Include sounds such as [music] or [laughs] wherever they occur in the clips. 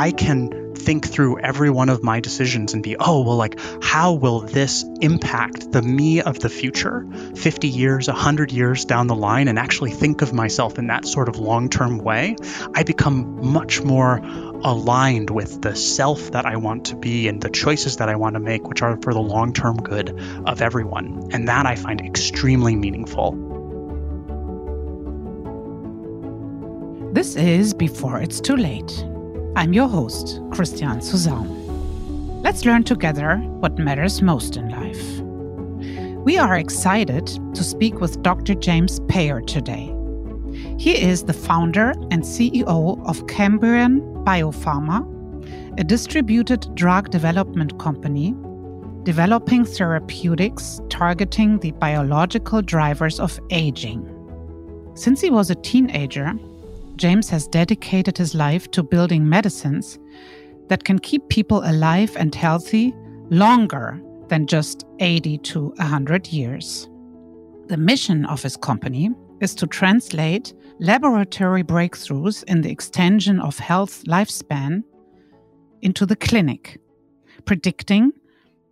I can think through every one of my decisions and be, oh, well, like, how will this impact the me of the future 50 years, 100 years down the line, and actually think of myself in that sort of long term way, I become much more aligned with the self that I want to be and the choices that I want to make, which are for the long term good of everyone. And that I find extremely meaningful. This is Before It's Too Late. I'm your host, Christian Suzanne. Let's learn together what matters most in life. We are excited to speak with Dr. James Peyer today. He is the founder and CEO of Cambrian Biopharma, a distributed drug development company developing therapeutics targeting the biological drivers of aging. Since he was a teenager, James has dedicated his life to building medicines that can keep people alive and healthy longer than just 80 to 100 years. The mission of his company is to translate laboratory breakthroughs in the extension of health lifespan into the clinic, predicting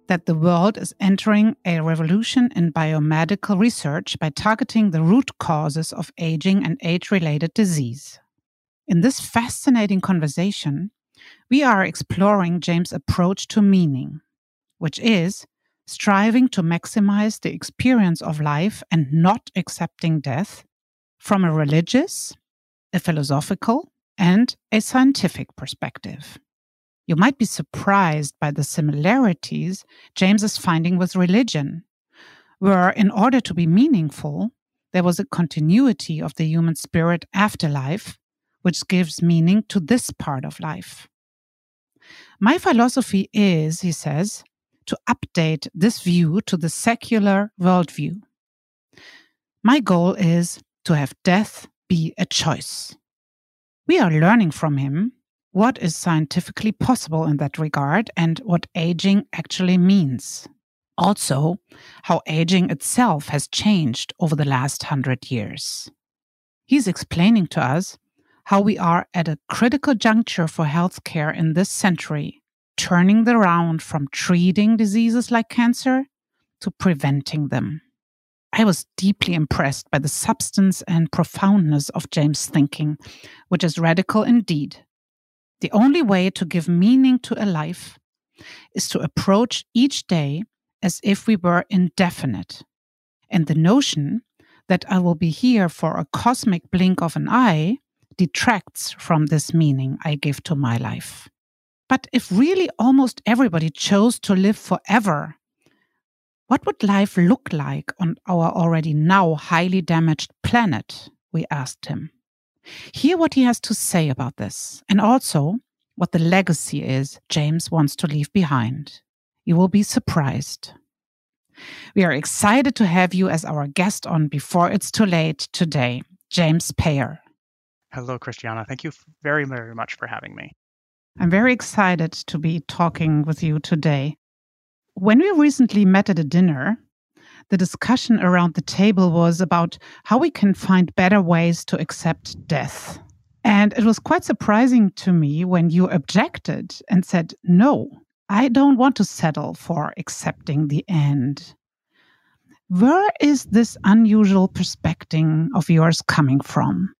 that the world is entering a revolution in biomedical research by targeting the root causes of aging and age related disease. In this fascinating conversation, we are exploring James' approach to meaning, which is striving to maximize the experience of life and not accepting death from a religious, a philosophical, and a scientific perspective. You might be surprised by the similarities James is finding with religion, where, in order to be meaningful, there was a continuity of the human spirit afterlife, which gives meaning to this part of life. My philosophy is, he says, to update this view to the secular worldview. My goal is to have death be a choice. We are learning from him what is scientifically possible in that regard and what aging actually means. Also, how aging itself has changed over the last hundred years. He's explaining to us how we are at a critical juncture for healthcare in this century, turning the round from treating diseases like cancer to preventing them. I was deeply impressed by the substance and profoundness of James' thinking, which is radical indeed. The only way to give meaning to a life is to approach each day as if we were indefinite. And the notion that I will be here for a cosmic blink of an eye detracts from this meaning I give to my life. But if really almost everybody chose to live forever, what would life look like on our already now highly damaged planet? We asked him. Hear what he has to say about this, and also what the legacy is James wants to leave behind. You will be surprised. We are excited to have you as our guest on Before It's Too Late today, James Peyer. Hello, Christiana. Thank you very, very much for having me. I'm very excited to be talking with you today. When we recently met at a dinner, the discussion around the table was about how we can find better ways to accept death. And it was quite surprising to me when you objected and said, No, I don't want to settle for accepting the end. Where is this unusual perspective of yours coming from?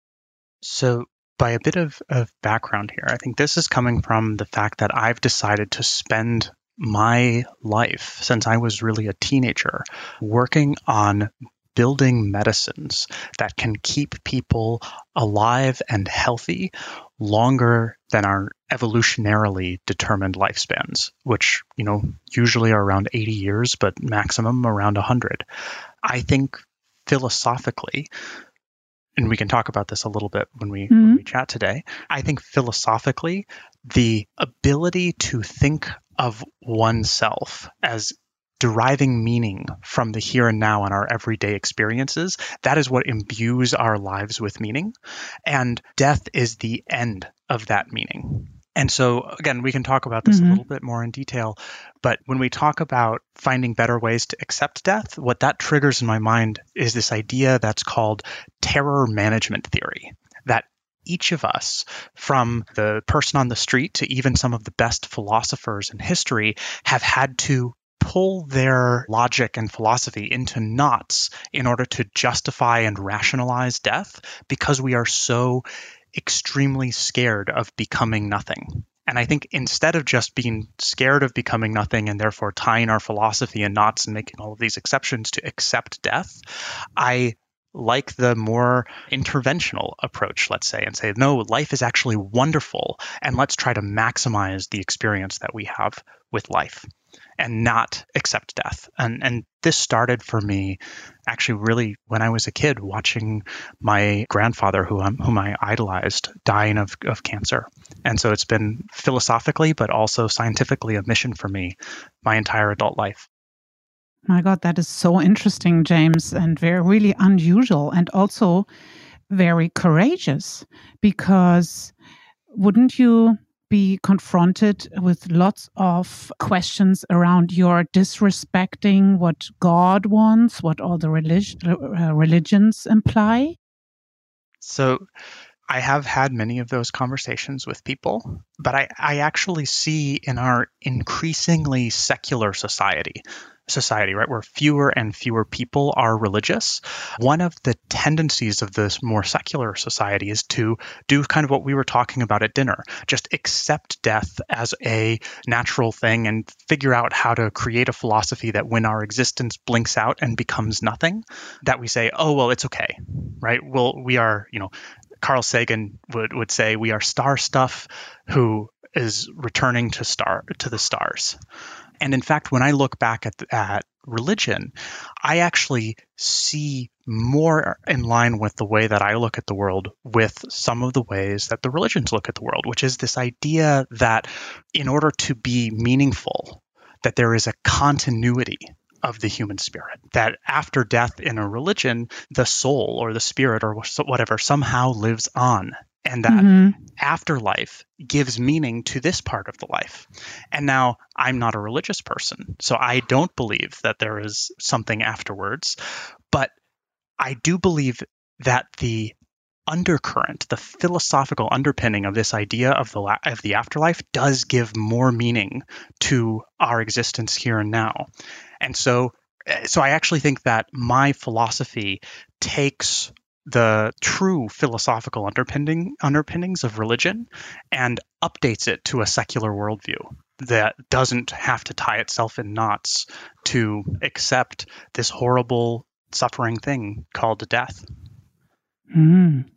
So, by a bit of, of background here, I think this is coming from the fact that I've decided to spend my life since I was really a teenager working on building medicines that can keep people alive and healthy longer than our evolutionarily determined lifespans, which, you know, usually are around 80 years, but maximum around 100. I think philosophically, and we can talk about this a little bit when we mm-hmm. when we chat today. I think philosophically, the ability to think of oneself as deriving meaning from the here and now and our everyday experiences, that is what imbues our lives with meaning. And death is the end of that meaning. And so, again, we can talk about this mm-hmm. a little bit more in detail. But when we talk about finding better ways to accept death, what that triggers in my mind is this idea that's called terror management theory. That each of us, from the person on the street to even some of the best philosophers in history, have had to pull their logic and philosophy into knots in order to justify and rationalize death because we are so extremely scared of becoming nothing. And I think instead of just being scared of becoming nothing and therefore tying our philosophy in knots and making all of these exceptions to accept death, I like the more interventional approach, let's say, and say, no, life is actually wonderful, and let's try to maximize the experience that we have with life and not accept death. And and this started for me actually really when I was a kid watching my grandfather who um, whom I idolized dying of, of cancer. And so it's been philosophically but also scientifically a mission for me my entire adult life. My God, that is so interesting, James, and very really unusual and also very courageous because wouldn't you be confronted with lots of questions around your disrespecting what God wants, what all the relig- uh, religions imply? So, I have had many of those conversations with people, but I, I actually see in our increasingly secular society society, right, where fewer and fewer people are religious, one of the tendencies of this more secular society is to do kind of what we were talking about at dinner just accept death as a natural thing and figure out how to create a philosophy that when our existence blinks out and becomes nothing, that we say, oh, well, it's okay, right? Well, we are, you know, Carl Sagan would, would say we are star stuff who is returning to star to the stars. And in fact, when I look back at, at religion, I actually see more in line with the way that I look at the world with some of the ways that the religions look at the world, which is this idea that in order to be meaningful, that there is a continuity of the human spirit. That after death in a religion, the soul or the spirit or whatever somehow lives on and that mm-hmm. afterlife gives meaning to this part of the life. And now I'm not a religious person, so I don't believe that there is something afterwards, but I do believe that the undercurrent, the philosophical underpinning of this idea of the of the afterlife does give more meaning to our existence here and now. And so so I actually think that my philosophy takes the true philosophical underpinning underpinnings of religion and updates it to a secular worldview that doesn't have to tie itself in knots to accept this horrible suffering thing called death. Mm,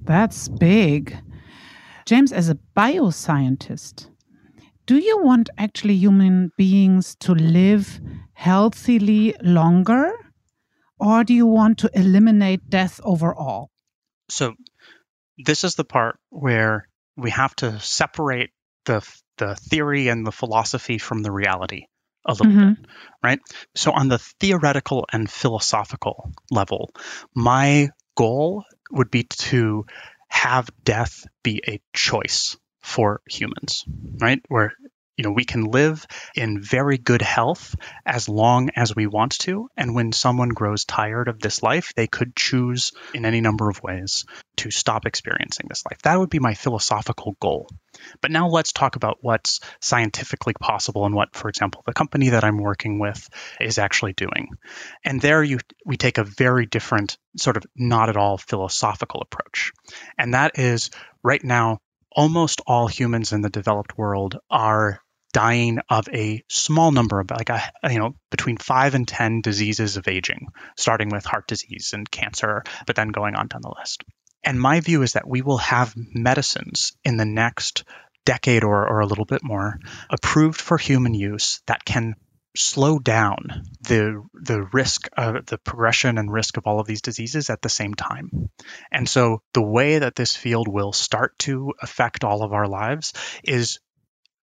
that's big. James, as a bioscientist, do you want actually human beings to live healthily longer? Or do you want to eliminate death overall? So, this is the part where we have to separate the the theory and the philosophy from the reality a little mm-hmm. bit, right? So, on the theoretical and philosophical level, my goal would be to have death be a choice for humans, right? Where you know, we can live in very good health as long as we want to. And when someone grows tired of this life, they could choose in any number of ways to stop experiencing this life. That would be my philosophical goal. But now let's talk about what's scientifically possible and what, for example, the company that I'm working with is actually doing. And there you we take a very different sort of not at all philosophical approach. And that is right now almost all humans in the developed world are dying of a small number of like a, you know between 5 and 10 diseases of aging starting with heart disease and cancer but then going on down the list and my view is that we will have medicines in the next decade or, or a little bit more approved for human use that can slow down the the risk of the progression and risk of all of these diseases at the same time. And so the way that this field will start to affect all of our lives is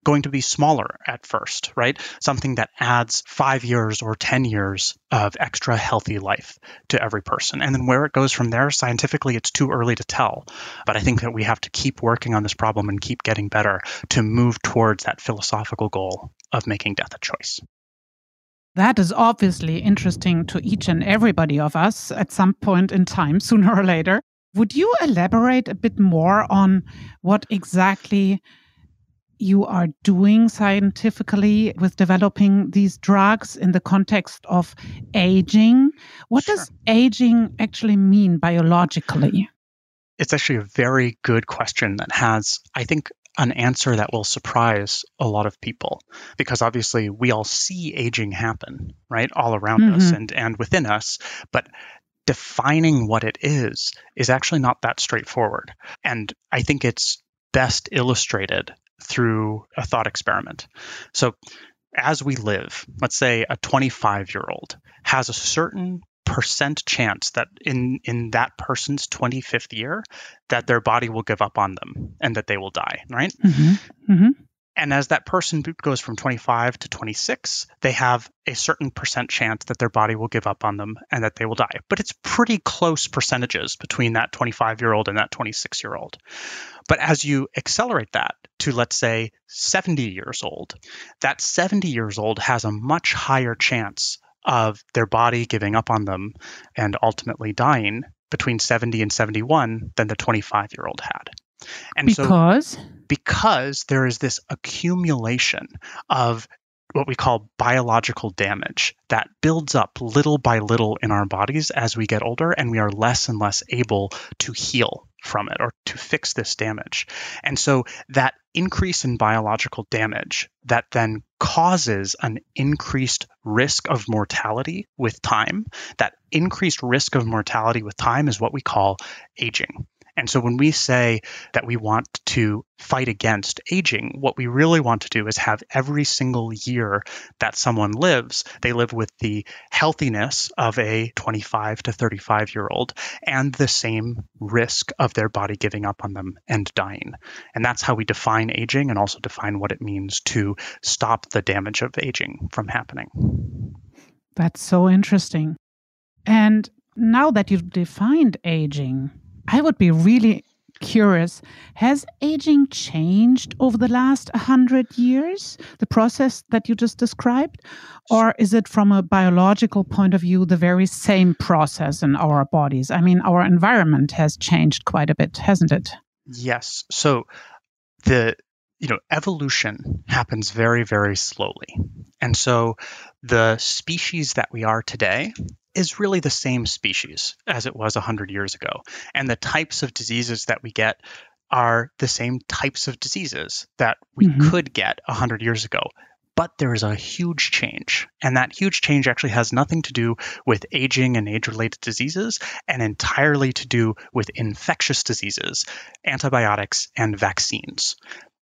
going to be smaller at first, right? Something that adds five years or 10 years of extra healthy life to every person. And then where it goes from there, scientifically, it's too early to tell. But I think that we have to keep working on this problem and keep getting better to move towards that philosophical goal of making death a choice. That is obviously interesting to each and everybody of us at some point in time, [laughs] sooner or later. Would you elaborate a bit more on what exactly you are doing scientifically with developing these drugs in the context of aging? What sure. does aging actually mean biologically? It's actually a very good question that has, I think, an answer that will surprise a lot of people because obviously we all see aging happen right all around mm-hmm. us and and within us but defining what it is is actually not that straightforward and i think it's best illustrated through a thought experiment so as we live let's say a 25 year old has a certain percent chance that in in that person's 25th year that their body will give up on them and that they will die right mm-hmm. Mm-hmm. And as that person goes from 25 to 26 they have a certain percent chance that their body will give up on them and that they will die but it's pretty close percentages between that 25 year old and that 26 year old but as you accelerate that to let's say 70 years old that 70 years old has a much higher chance of their body giving up on them and ultimately dying between 70 and 71 than the 25 year old had. And because? so because there is this accumulation of what we call biological damage that builds up little by little in our bodies as we get older and we are less and less able to heal from it or to fix this damage. And so that increase in biological damage that then causes an increased risk of mortality with time, that increased risk of mortality with time is what we call aging. And so when we say that we want to fight against aging, what we really want to do is have every single year that someone lives, they live with the healthiness of a 25 to 35 year old and the same risk of their body giving up on them and dying. And that's how we define aging and also define what it means to stop the damage of aging from happening. That's so interesting. And now that you've defined aging, I would be really curious has aging changed over the last 100 years the process that you just described? Or is it from a biological point of view the very same process in our bodies? I mean our environment has changed quite a bit hasn't it? Yes. So the you know evolution happens very very slowly. And so the species that we are today is really the same species as it was 100 years ago. And the types of diseases that we get are the same types of diseases that we mm-hmm. could get 100 years ago. But there is a huge change. And that huge change actually has nothing to do with aging and age related diseases and entirely to do with infectious diseases, antibiotics, and vaccines.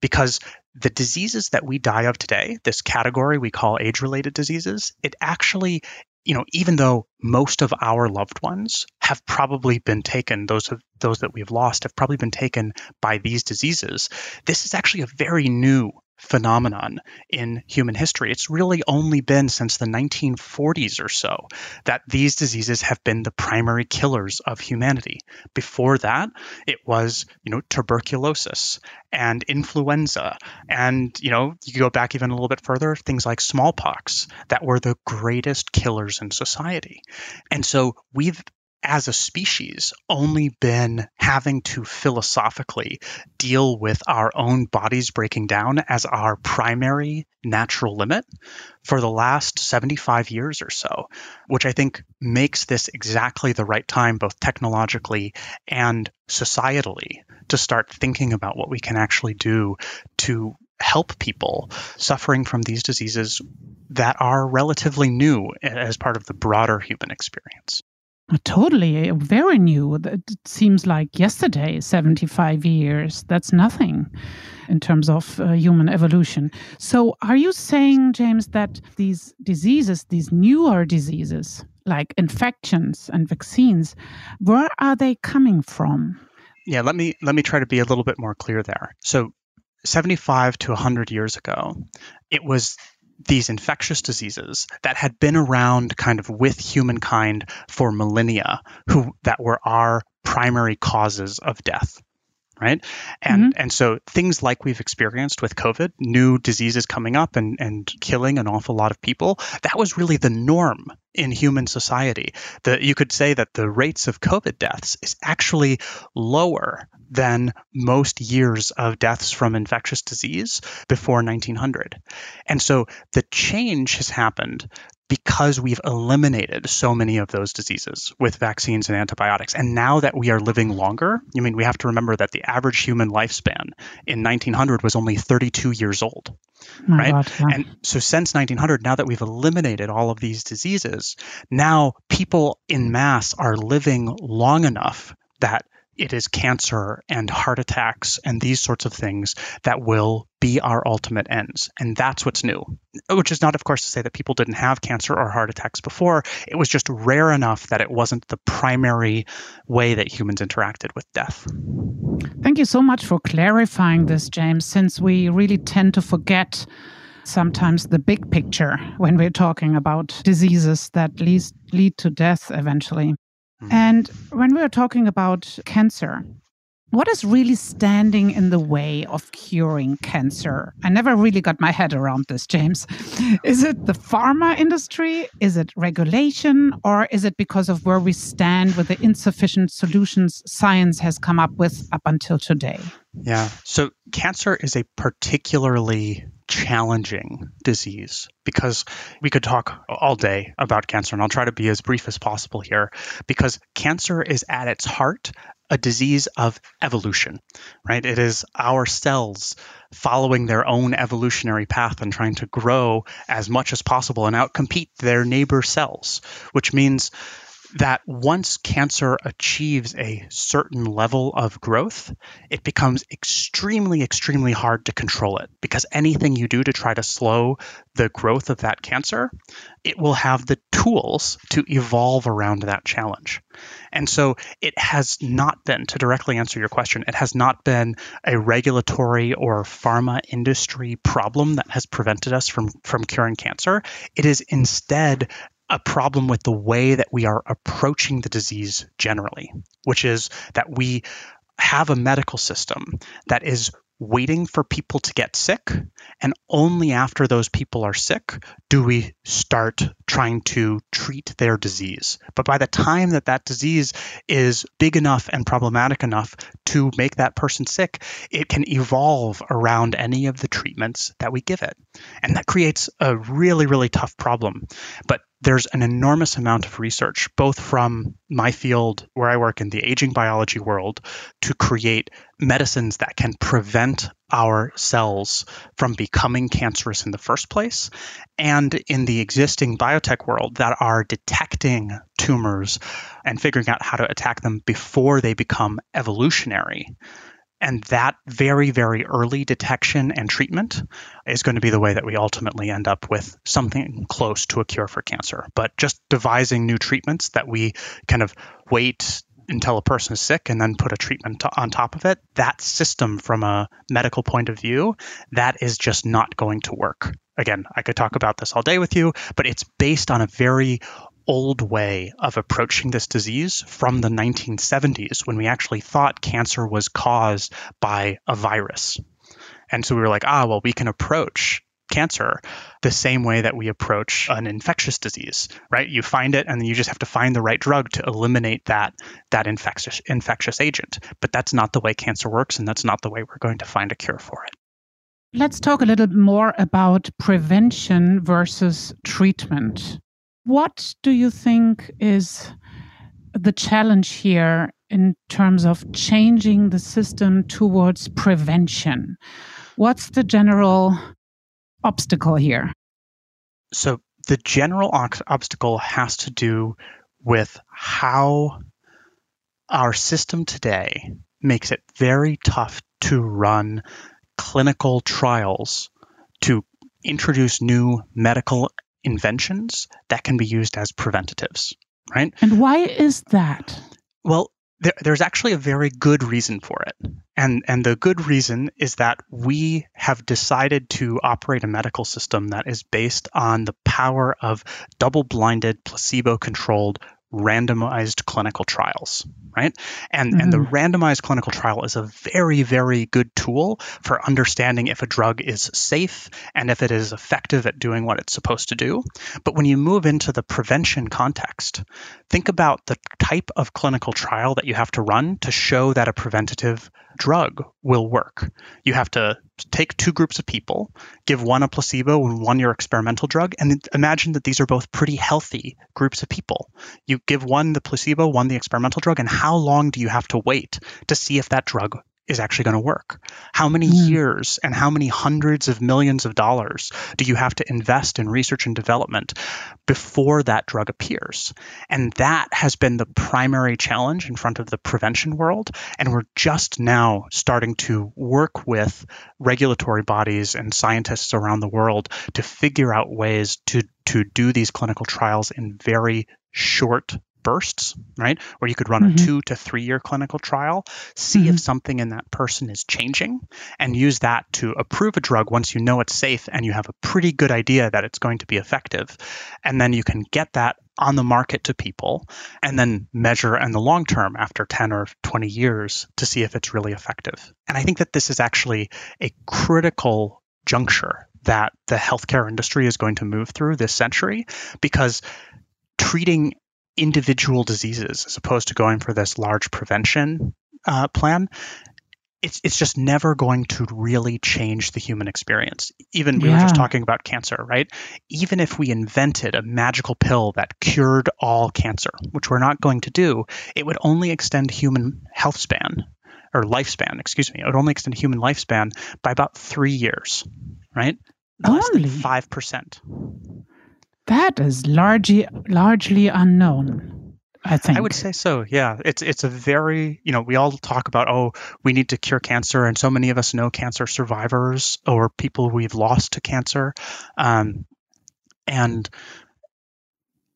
Because the diseases that we die of today, this category we call age related diseases, it actually you know, even though most of our loved ones have probably been taken, those those that we've lost have probably been taken by these diseases. This is actually a very new phenomenon in human history. It's really only been since the 1940s or so that these diseases have been the primary killers of humanity. Before that, it was, you know, tuberculosis and influenza and, you know, you go back even a little bit further, things like smallpox that were the greatest killers in society. And so we've as a species only been having to philosophically deal with our own bodies breaking down as our primary natural limit for the last 75 years or so, which I think makes this exactly the right time, both technologically and societally, to start thinking about what we can actually do to help people suffering from these diseases that are relatively new as part of the broader human experience. Totally, very new. It seems like yesterday, 75 years. That's nothing in terms of uh, human evolution. So, are you saying, James, that these diseases, these newer diseases, like infections and vaccines, where are they coming from? Yeah, let me let me try to be a little bit more clear there. So, 75 to 100 years ago, it was these infectious diseases that had been around kind of with humankind for millennia who that were our primary causes of death right? And mm-hmm. and so things like we've experienced with COVID, new diseases coming up and and killing an awful lot of people, that was really the norm in human society. that you could say that the rates of COVID deaths is actually lower than most years of deaths from infectious disease before 1900. And so the change has happened because we've eliminated so many of those diseases with vaccines and antibiotics. And now that we are living longer, I mean, we have to remember that the average human lifespan in 1900 was only 32 years old, My right? God, yeah. And so since 1900, now that we've eliminated all of these diseases, now people in mass are living long enough that it is cancer and heart attacks and these sorts of things that will be our ultimate ends. And that's what's new. Which is not, of course, to say that people didn't have cancer or heart attacks before. It was just rare enough that it wasn't the primary way that humans interacted with death. Thank you so much for clarifying this, James, since we really tend to forget sometimes the big picture when we're talking about diseases that lead, lead to death eventually. Mm-hmm. And when we are talking about cancer, what is really standing in the way of curing cancer? I never really got my head around this, James. [laughs] Is it the pharma industry? Is it regulation? Or is it because of where we stand with the insufficient solutions science has come up with up until today? Yeah. So, cancer is a particularly challenging disease because we could talk all day about cancer, and I'll try to be as brief as possible here because cancer is at its heart a disease of evolution, right? It is our cells following their own evolutionary path and trying to grow as much as possible and outcompete their neighbor cells, which means that once cancer achieves a certain level of growth, it becomes extremely, extremely hard to control it because anything you do to try to slow the growth of that cancer, it will have the tools to evolve around that challenge. And so it has not been, to directly answer your question, it has not been a regulatory or pharma industry problem that has prevented us from, from curing cancer. It is instead a problem with the way that we are approaching the disease generally, which is that we have a medical system that is waiting for people to get sick. And only after those people are sick do we start trying to treat their disease. But by the time that that disease is big enough and problematic enough to make that person sick, it can evolve around any of the treatments that we give it. And that creates a really, really tough problem. But there's an enormous amount of research, both from my field where I work in the aging biology world, to create medicines that can prevent our cells from becoming cancerous in the first place, and in the existing biotech world that are detecting tumors and figuring out how to attack them before they become evolutionary. And that very, very early detection and treatment is going to be the way that we ultimately end up with something close to a cure for cancer. But just devising new treatments that we kind of wait until a person is sick and then put a treatment on top of it, that system from a medical point of view, that is just not going to work. Again, I could talk about this all day with you, but it's based on a very old way of approaching this disease from the 1970s when we actually thought cancer was caused by a virus. And so we were like, ah, well, we can approach cancer the same way that we approach an infectious disease, right? You find it and then you just have to find the right drug to eliminate that that infectious infectious agent. But that's not the way cancer works and that's not the way we're going to find a cure for it. Let's talk a little more about prevention versus treatment. What do you think is the challenge here in terms of changing the system towards prevention? What's the general obstacle here? So, the general obstacle has to do with how our system today makes it very tough to run clinical trials to introduce new medical inventions that can be used as preventatives, right? And why is that? Well, there, there's actually a very good reason for it. And, and the good reason is that we have decided to operate a medical system that is based on the power of double blinded, placebo controlled randomized clinical trials, right? And mm-hmm. and the mm-hmm. randomized clinical trial is a very very good tool for understanding if a drug is safe and if it is effective at doing what it's supposed to do. But when you move into the prevention context, think about the type of clinical trial that you have to run to show that a preventative drug will work. You have to take two groups of people, give one a placebo and one your experimental drug, and imagine that these are both pretty healthy groups of people. You give one the placebo, one the experimental drug, and how long do you have to wait to see if that drug is actually going to work? How many mm. years and how many hundreds of millions of dollars do you have to invest in research and development before that drug appears? And that has been the primary challenge in front of the prevention world. And we're just now starting to work with regulatory bodies and scientists around the world to figure out ways to, to do these clinical trials in very short bursts, right? Where you could run mm-hmm. a two to three year clinical trial, see mm-hmm. if something in that person is changing, and use that to approve a drug once you know it's safe and you have a pretty good idea that it's going to be effective. And then you can get that on the market to people and then measure in the long term after 10 or 20 years to see if it's really effective. And I think that this is actually a critical juncture that the healthcare industry is going to move through this century because treating individual diseases as opposed to going for this large prevention uh, plan it's it's just never going to really change the human experience. Even we yeah. were just talking about cancer, right? Even if we invented a magical pill that cured all cancer, which we're not going to do, it would only extend human health span or lifespan, excuse me. It would only extend human lifespan by about 3 years, right? Less only 5%. That is largely largely unknown. I think. I would say so. Yeah, it's it's a very you know we all talk about oh we need to cure cancer and so many of us know cancer survivors or people we've lost to cancer, um, and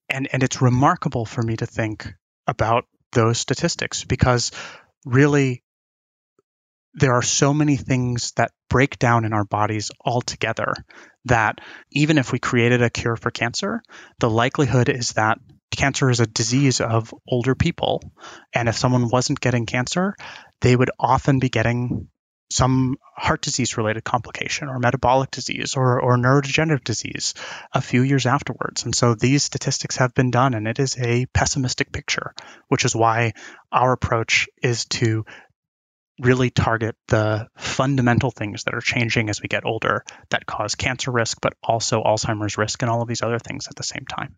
and and it's remarkable for me to think about those statistics because really there are so many things that break down in our bodies altogether that even if we created a cure for cancer, the likelihood is that cancer is a disease of older people. And if someone wasn't getting cancer, they would often be getting some heart disease related complication or metabolic disease or, or neurodegenerative disease a few years afterwards. And so these statistics have been done, and it is a pessimistic picture, which is why our approach is to really target the fundamental things that are changing as we get older that cause cancer risk, but also Alzheimer's risk and all of these other things at the same time.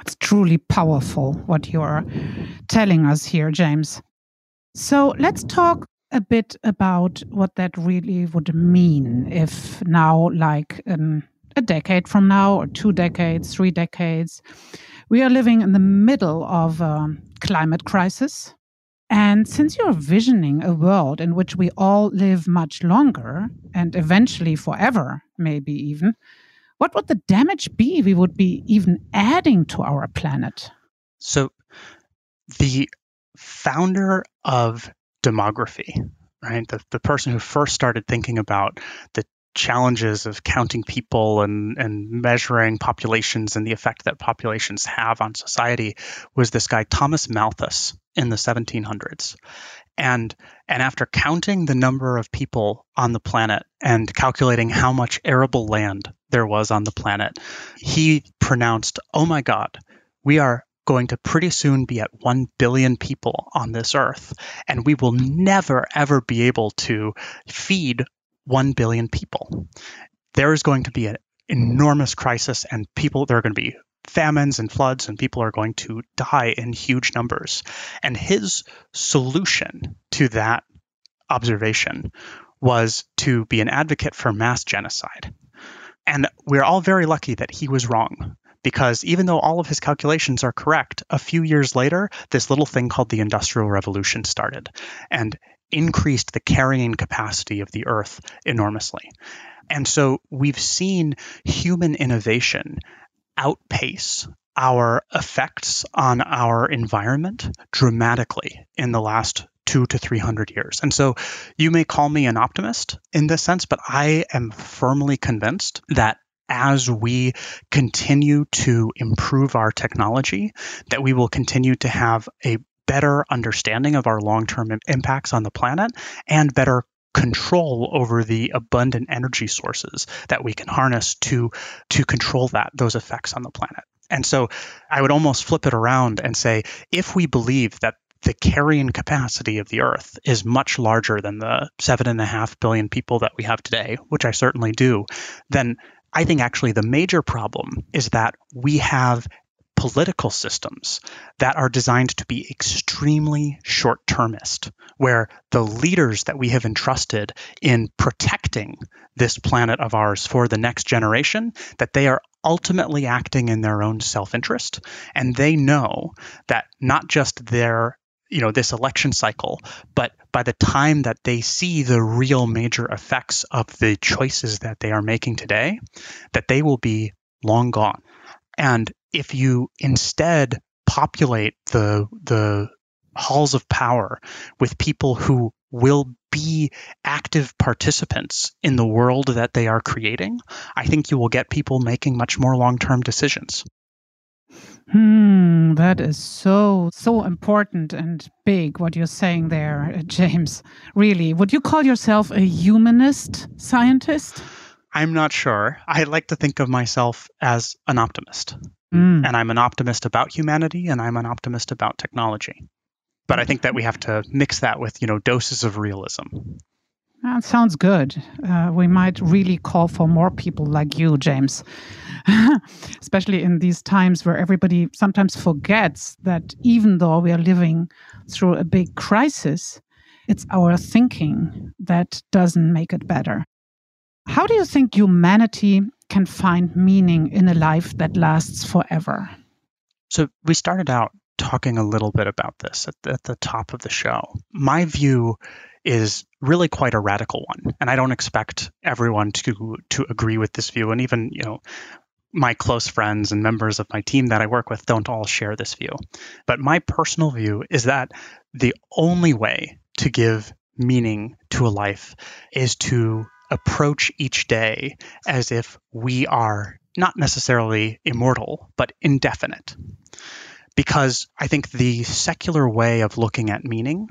It's truly powerful what you're telling us here, James. So let's talk a bit about what that really would mean if now, like um, a decade from now, or two decades, three decades, we are living in the middle of a climate crisis and since you're visioning a world in which we all live much longer and eventually forever, maybe even, what would the damage be we would be even adding to our planet? So, the founder of demography, right, the, the person who first started thinking about the challenges of counting people and, and measuring populations and the effect that populations have on society was this guy Thomas Malthus in the 1700s. And, and after counting the number of people on the planet and calculating how much arable land there was on the planet, he pronounced, Oh my God, we are going to pretty soon be at 1 billion people on this earth, and we will never, ever be able to feed 1 billion people. There is going to be an enormous crisis, and people, there are going to be famines and floods, and people are going to die in huge numbers. And his solution to that observation was to be an advocate for mass genocide. And we're all very lucky that he was wrong because even though all of his calculations are correct, a few years later, this little thing called the Industrial Revolution started. And increased the carrying capacity of the Earth enormously. And so we've seen human innovation outpace our effects on our environment dramatically in the last two to 300 years. And so you may call me an optimist in this sense, but I am firmly convinced that as we continue to improve our technology, that we will continue to have a better understanding of our long term impacts on the planet and better control over the abundant energy sources that we can harness to to control that those effects on the planet. And so I would almost flip it around and say if we believe that the carrying capacity of the Earth is much larger than the seven and a half billion people that we have today, which I certainly do, then I think actually the major problem is that we have political systems that are designed to be extremely short termist, where the leaders that we have entrusted in protecting this planet of ours for the next generation, that they are ultimately acting in their own self-interest. And they know that not just their you know this election cycle but by the time that they see the real major effects of the choices that they are making today that they will be long gone. And if you instead populate the the halls of power with people who will be active participants in the world that they are creating, I think you will get people making much more long-term decisions. Hmm, that is so so important and big what you're saying there, James. Really, would you call yourself a humanist scientist? I'm not sure. I like to think of myself as an optimist. Mm. And I'm an optimist about humanity and I'm an optimist about technology. But I think that we have to mix that with, you know, doses of realism. That sounds good. Uh, we might really call for more people like you, James, [laughs] especially in these times where everybody sometimes forgets that even though we are living through a big crisis, it's our thinking that doesn't make it better. How do you think humanity can find meaning in a life that lasts forever? So, we started out talking a little bit about this at the, at the top of the show. My view is really quite a radical one, and I don't expect everyone to to agree with this view. And even you know, my close friends and members of my team that I work with don't all share this view. But my personal view is that the only way to give meaning to a life is to approach each day as if we are not necessarily immortal, but indefinite. Because I think the secular way of looking at meaning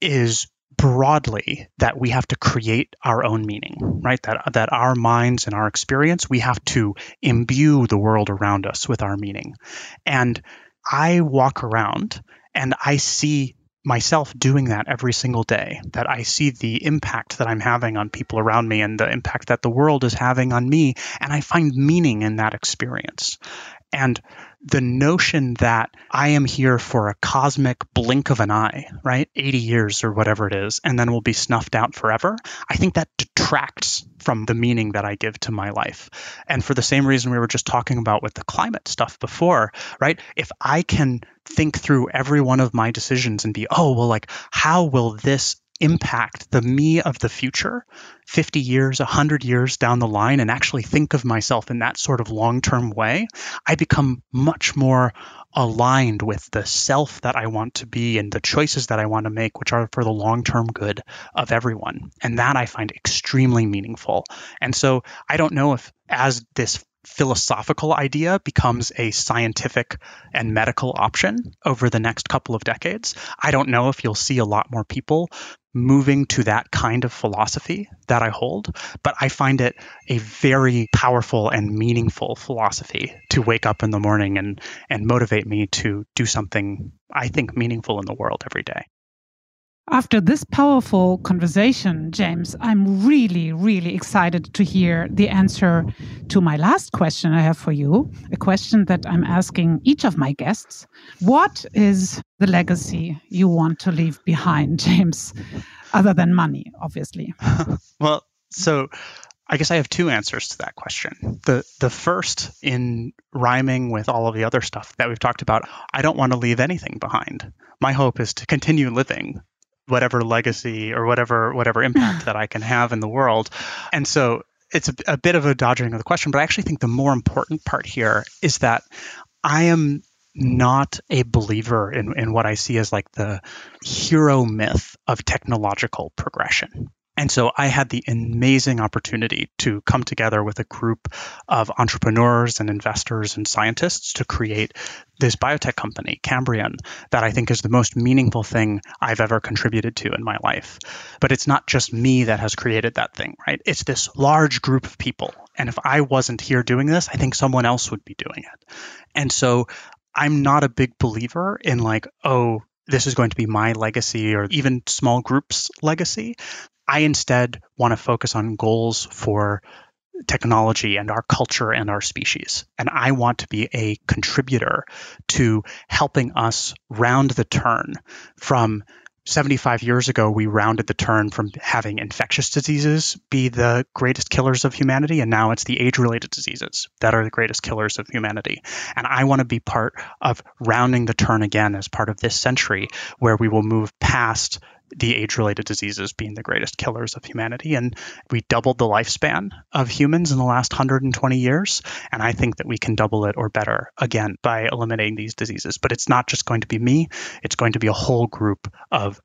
is broadly that we have to create our own meaning, right? That that our minds and our experience, we have to imbue the world around us with our meaning. And I walk around and I see myself doing that every single day that i see the impact that i'm having on people around me and the impact that the world is having on me and i find meaning in that experience and the notion that I am here for a cosmic blink of an eye, right? 80 years or whatever it is, and then we'll be snuffed out forever, I think that detracts from the meaning that I give to my life. And for the same reason we were just talking about with the climate stuff before, right? If I can think through every one of my decisions and be, oh, well, like, how will this impact the me of the future 50 years 100 years down the line and actually think of myself in that sort of long-term way i become much more aligned with the self that i want to be and the choices that i want to make which are for the long-term good of everyone and that i find extremely meaningful and so i don't know if as this philosophical idea becomes a scientific and medical option over the next couple of decades. I don't know if you'll see a lot more people moving to that kind of philosophy that I hold, but I find it a very powerful and meaningful philosophy to wake up in the morning and and motivate me to do something I think meaningful in the world every day. After this powerful conversation, James, I'm really, really excited to hear the answer to my last question I have for you, a question that I'm asking each of my guests. What is the legacy you want to leave behind, [laughs] James, other than money, obviously? [laughs] well, so I guess I have two answers to that question. The the first in rhyming with all of the other stuff that we've talked about, I don't want to leave anything behind. My hope is to continue living whatever legacy or whatever whatever impact [sighs] that I can have in the world. And so it's a, a bit of a dodging of the question, but I actually think the more important part here is that I am not a believer in, in what I see as like the hero myth of technological progression. And so I had the amazing opportunity to come together with a group of entrepreneurs and investors and scientists to create this biotech company, Cambrian, that I think is the most meaningful thing I've ever contributed to in my life. But it's not just me that has created that thing, right? It's this large group of people. And if I wasn't here doing this, I think someone else would be doing it. And so I'm not a big believer in like, oh, this is going to be my legacy or even small groups' legacy. I instead want to focus on goals for technology and our culture and our species. And I want to be a contributor to helping us round the turn from 75 years ago, we rounded the turn from having infectious diseases be the greatest killers of humanity, and now it's the age related diseases that are the greatest killers of humanity. And I want to be part of rounding the turn again as part of this century where we will move past the age related diseases being the greatest killers of humanity. And we doubled the lifespan of humans in the last 120 years. And I think that we can double it or better again by eliminating these diseases. But it's not just going to be me, it's going to be a whole group of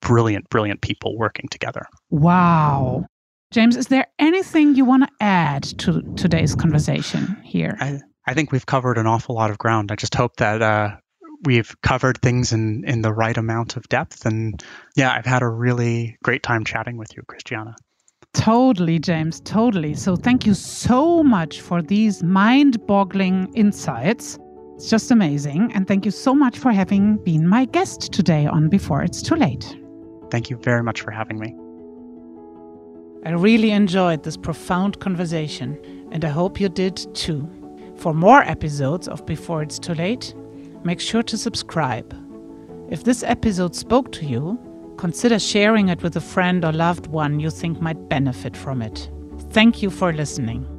brilliant, brilliant people working together. Wow. James, is there anything you want to add to today's conversation here? I, I think we've covered an awful lot of ground. I just hope that uh, we've covered things in in the right amount of depth. And yeah i've had a really great time chatting with you christiana. Totally james totally. So thank you so much for these mind-boggling insights. It's just amazing. And thank you so much for having been my guest today on before it's too late. Thank you very much for having me. I really enjoyed this profound conversation and i hope you did too. For more episodes of before it's too late make sure to subscribe. If this episode spoke to you, consider sharing it with a friend or loved one you think might benefit from it. Thank you for listening.